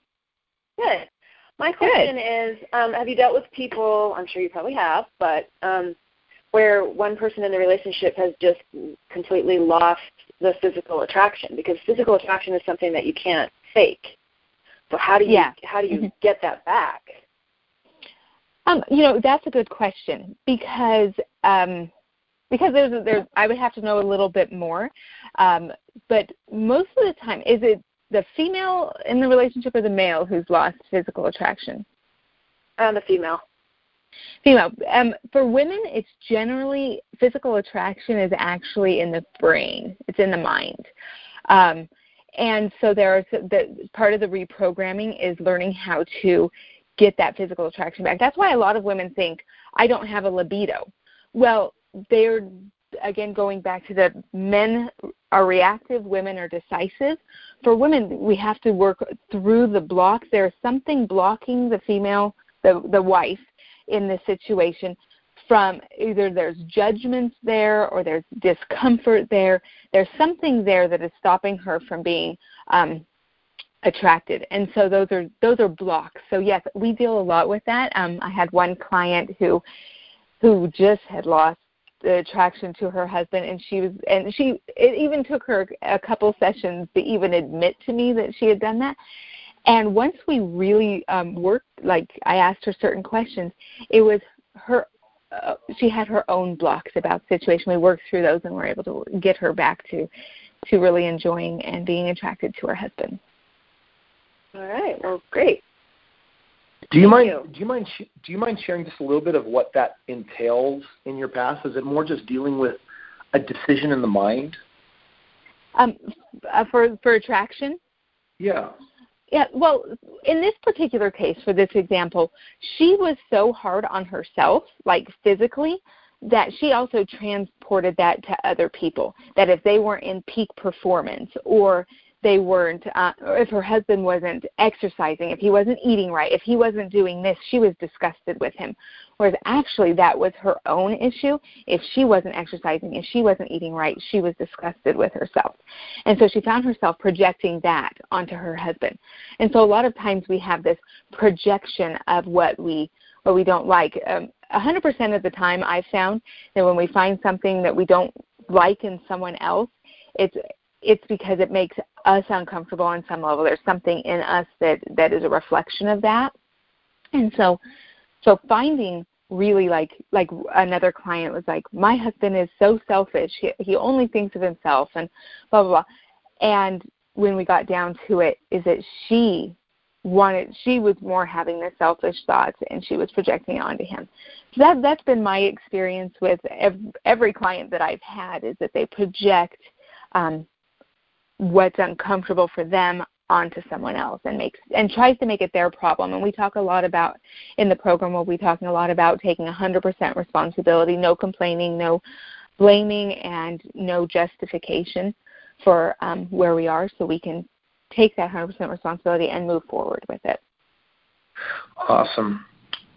Speaker 6: Good. My question Good. is, um, have you dealt with people? I'm sure you probably have, but um, where one person in the relationship has just completely lost the physical attraction because physical attraction is something that you can't fake. So how do you
Speaker 4: yeah.
Speaker 6: how do you mm-hmm. get that back?
Speaker 4: Um, you know, that's a good question because um, because there's there's I would have to know a little bit more. Um, but most of the time, is it the female in the relationship or the male who's lost physical attraction?
Speaker 6: Uh, the female.
Speaker 4: Female. Um, for women, it's generally physical attraction is actually in the brain. It's in the mind. Um, and so there are the part of the reprogramming is learning how to get that physical attraction back. That's why a lot of women think I don't have a libido. Well, they're again going back to the men are reactive, women are decisive. For women, we have to work through the blocks. There's something blocking the female, the the wife, in this situation. From either there's judgments there or there's discomfort there. There's something there that is stopping her from being um, attracted and so those are those are blocks so yes we deal a lot with that um i had one client who who just had lost the attraction to her husband and she was and she it even took her a couple sessions to even admit to me that she had done that. And once we really um worked like i asked her certain questions it was her uh, she had her own blocks about the situation. We worked through those and were able to get her back to to really enjoying and being attracted to her husband.
Speaker 6: All right. Well great
Speaker 2: do you mind? Do you mind? Do you mind sharing just a little bit of what that entails in your past? Is it more just dealing with a decision in the mind?
Speaker 4: Um, uh, for for attraction.
Speaker 2: Yeah.
Speaker 4: Yeah. Well, in this particular case, for this example, she was so hard on herself, like physically, that she also transported that to other people. That if they weren't in peak performance or they weren't uh, or if her husband wasn't exercising if he wasn't eating right if he wasn't doing this she was disgusted with him. Whereas actually that was her own issue. If she wasn't exercising if she wasn't eating right she was disgusted with herself. And so she found herself projecting that onto her husband. And so a lot of times we have this projection of what we what we don't like. Um, 100% of the time i've found that when we find something that we don't like in someone else it's it's because it makes us uncomfortable on some level. There's something in us that that is a reflection of that. And so so finding really like like another client was like my husband is so selfish. He he only thinks of himself and blah blah blah. And when we got down to it is that she wanted she was more having the selfish thoughts and she was projecting onto him so that that's been my experience with every, every client that i've had is that they project um, what's uncomfortable for them onto someone else and makes and tries to make it their problem. And we talk a lot about in the program we'll be talking a lot about taking 100% responsibility no complaining no blaming and no justification for um, where we are. So we can take that 100% responsibility and move forward with it.
Speaker 2: Awesome.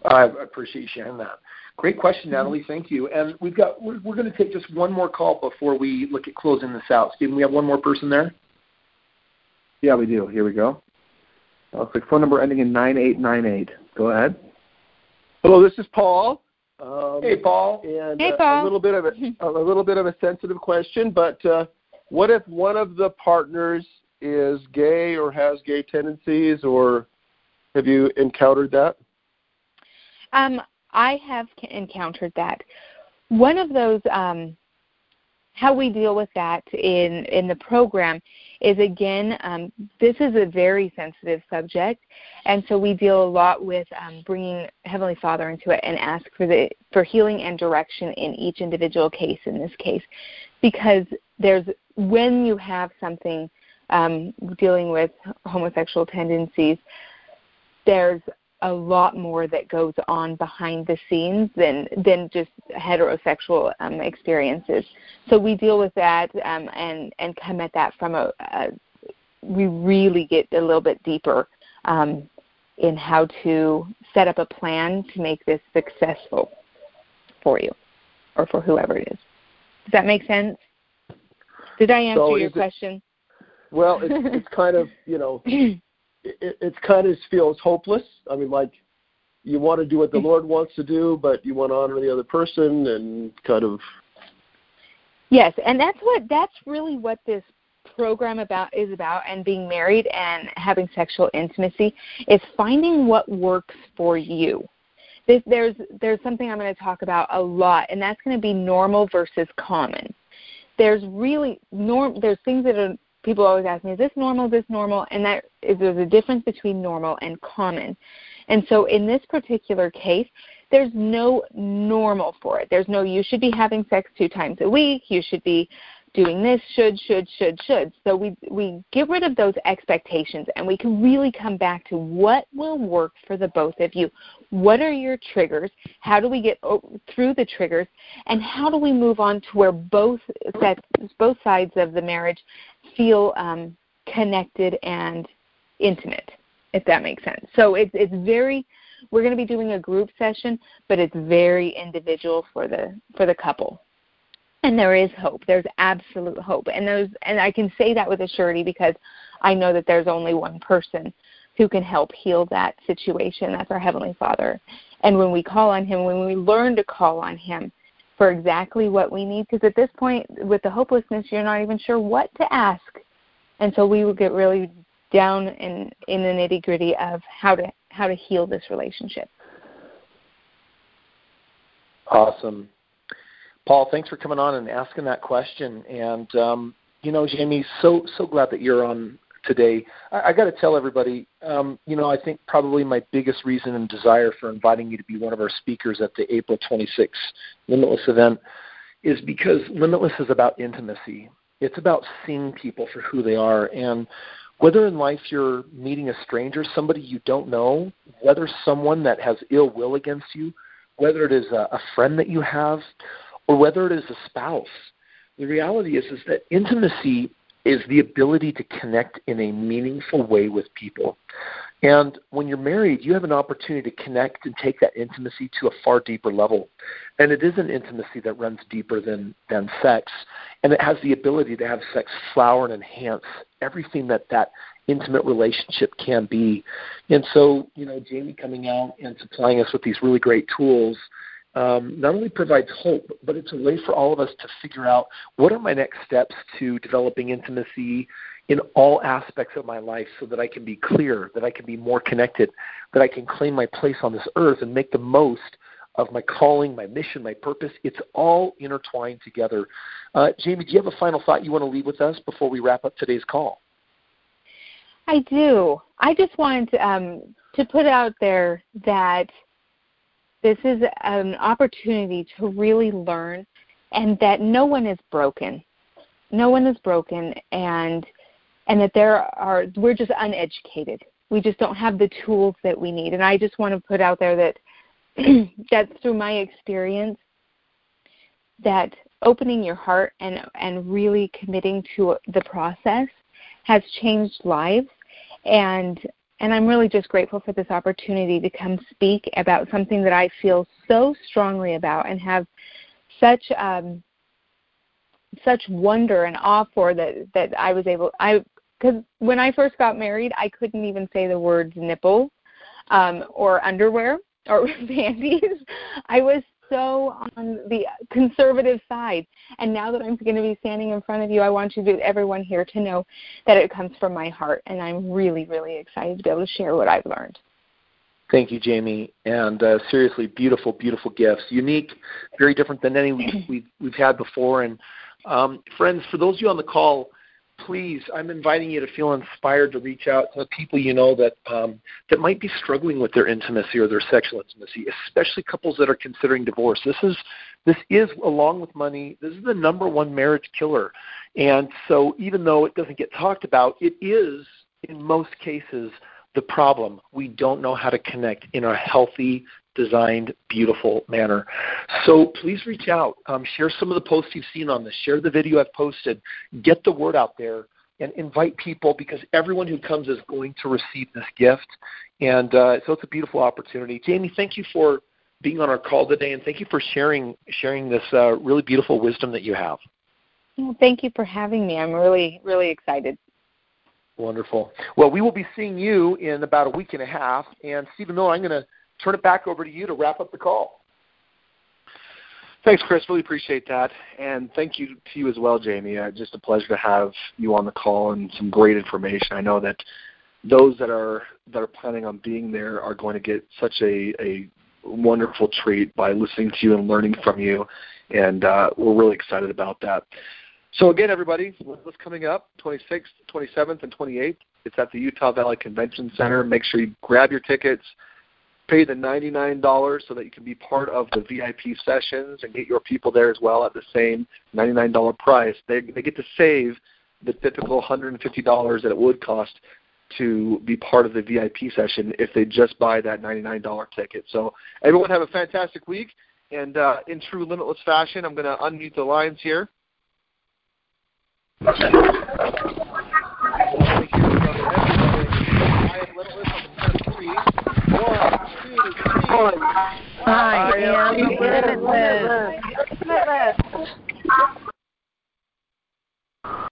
Speaker 2: I appreciate you sharing that Great question, mm-hmm. Natalie. Thank you. And we've got we're, we're going to take just one more call before we look at closing this out. Stephen, we have one more person there.
Speaker 1: Yeah, we do. Here we go. Looks like phone number ending in nine eight nine eight. Go ahead.
Speaker 7: Hello, this is Paul.
Speaker 2: Um, hey, Paul.
Speaker 7: And
Speaker 4: hey,
Speaker 7: uh,
Speaker 4: Paul.
Speaker 7: a little bit of a, a little bit of a sensitive question, but uh, what if one of the partners is gay or has gay tendencies, or have you encountered that?
Speaker 4: Um, I have encountered that. One of those, um, how we deal with that in in the program is again, um, this is a very sensitive subject, and so we deal a lot with um, bringing Heavenly Father into it and ask for the for healing and direction in each individual case. In this case, because there's when you have something um, dealing with homosexual tendencies, there's a lot more that goes on behind the scenes than than just heterosexual um, experiences. So we deal with that um, and and come at that from a, a we really get a little bit deeper um, in how to set up a plan to make this successful for you or for whoever it is. Does that make sense? Did I answer
Speaker 7: so
Speaker 4: your
Speaker 7: it,
Speaker 4: question?
Speaker 7: Well, it's, it's kind of you know it, it's kind of feels hopeless. I mean, like you want to do what the mm-hmm. Lord wants to do, but you want to honor the other person and kind of.
Speaker 4: Yes, and that's what that's really what this program about is about and being married and having sexual intimacy is finding what works for you. This, there's there's something I'm going to talk about a lot, and that's going to be normal versus common. There's really norm. There's things that are people always ask me, is this normal, is this normal? And that is there's a difference between normal and common. And so in this particular case, there's no normal for it. There's no you should be having sex two times a week, you should be doing this should should should should. So we we get rid of those expectations and we can really come back to what will work for the both of you. What are your triggers? How do we get through the triggers? And how do we move on to where both sets both sides of the marriage feel um, connected and intimate if that makes sense. So it's it's very we're going to be doing a group session but it's very individual for the for the couple and there is hope. There's absolute hope. And those and I can say that with a surety because I know that there's only one person who can help heal that situation. That's our Heavenly Father. And when we call on Him, when we learn to call on Him for exactly what we need, because at this point, with the hopelessness, you're not even sure what to ask. And so we will get really down in, in the nitty gritty of how to how to heal this relationship.
Speaker 2: Awesome. Paul, thanks for coming on and asking that question. And um, you know, Jamie, so so glad that you're on today. I, I got to tell everybody, um, you know, I think probably my biggest reason and desire for inviting you to be one of our speakers at the April 26th Limitless event is because Limitless is about intimacy. It's about seeing people for who they are, and whether in life you're meeting a stranger, somebody you don't know, whether someone that has ill will against you, whether it is a, a friend that you have or whether it is a spouse. The reality is, is that intimacy is the ability to connect in a meaningful way with people. And when you're married, you have an opportunity to connect and take that intimacy to a far deeper level. And it is an intimacy that runs deeper than, than sex. And it has the ability to have sex flower and enhance everything that that intimate relationship can be. And so, you know, Jamie coming out and supplying us with these really great tools – um, not only provides hope, but it's a way for all of us to figure out what are my next steps to developing intimacy in all aspects of my life so that I can be clear, that I can be more connected, that I can claim my place on this earth and make the most of my calling, my mission, my purpose. It's all intertwined together. Uh, Jamie, do you have a final thought you want to leave with us before we wrap up today's call?
Speaker 4: I do. I just wanted to, um, to put out there that – this is an opportunity to really learn and that no one is broken. No one is broken and and that there are we're just uneducated. We just don't have the tools that we need. And I just want to put out there that that's through my experience that opening your heart and and really committing to the process has changed lives and and I'm really just grateful for this opportunity to come speak about something that I feel so strongly about and have such um, such wonder and awe for that that I was able I because when I first got married I couldn't even say the words nipple um, or underwear or panties. I was so on the conservative side. And now that I'm going to be standing in front of you, I want you to, everyone here to know that it comes from my heart. And I'm really, really excited to be able to share what I've learned.
Speaker 2: Thank you, Jamie. And uh, seriously, beautiful, beautiful gifts. Unique, very different than any we've, we've, we've had before. And um, friends, for those of you on the call, please, I'm inviting you to feel inspired to reach out to people you know that um, that might be struggling with their intimacy or their sexual intimacy, especially couples that are considering divorce. This is this is along with money. This is the number one marriage killer, and so even though it doesn't get talked about, it is in most cases the problem. We don't know how to connect in a healthy, designed, beautiful manner. So please reach out. Um, share some of the posts you've seen on this. Share the video I've posted. Get the word out there and invite people because everyone who comes is going to receive this gift. And uh, so it's a beautiful opportunity. Jamie, thank you for being on our call today, and thank you for sharing sharing this uh, really beautiful wisdom that you have.
Speaker 4: Well, thank you for having me. I'm really really excited.
Speaker 2: Wonderful. Well, we will be seeing you in about a week and a half. And Stephen Miller, I'm going to turn it back over to you to wrap up the call.
Speaker 1: Thanks, Chris. Really appreciate that, and thank you to you as well, Jamie. Uh, just a pleasure to have you on the call and some great information. I know that those that are that are planning on being there are going to get such a, a wonderful treat by listening to you and learning from you, and uh, we're really excited about that. So again, everybody, what's coming up? 26th, 27th, and 28th. It's at the Utah Valley Convention Center. Make sure you grab your tickets pay the $99 so that you can be part of the VIP sessions and get your people there as well at the same $99 price. They, they get to save the typical $150 that it would cost to be part of the VIP session if they just buy that $99 ticket. So everyone have a fantastic week. And uh, in true limitless fashion, I'm going to unmute the lines here.
Speaker 8: I am limitless.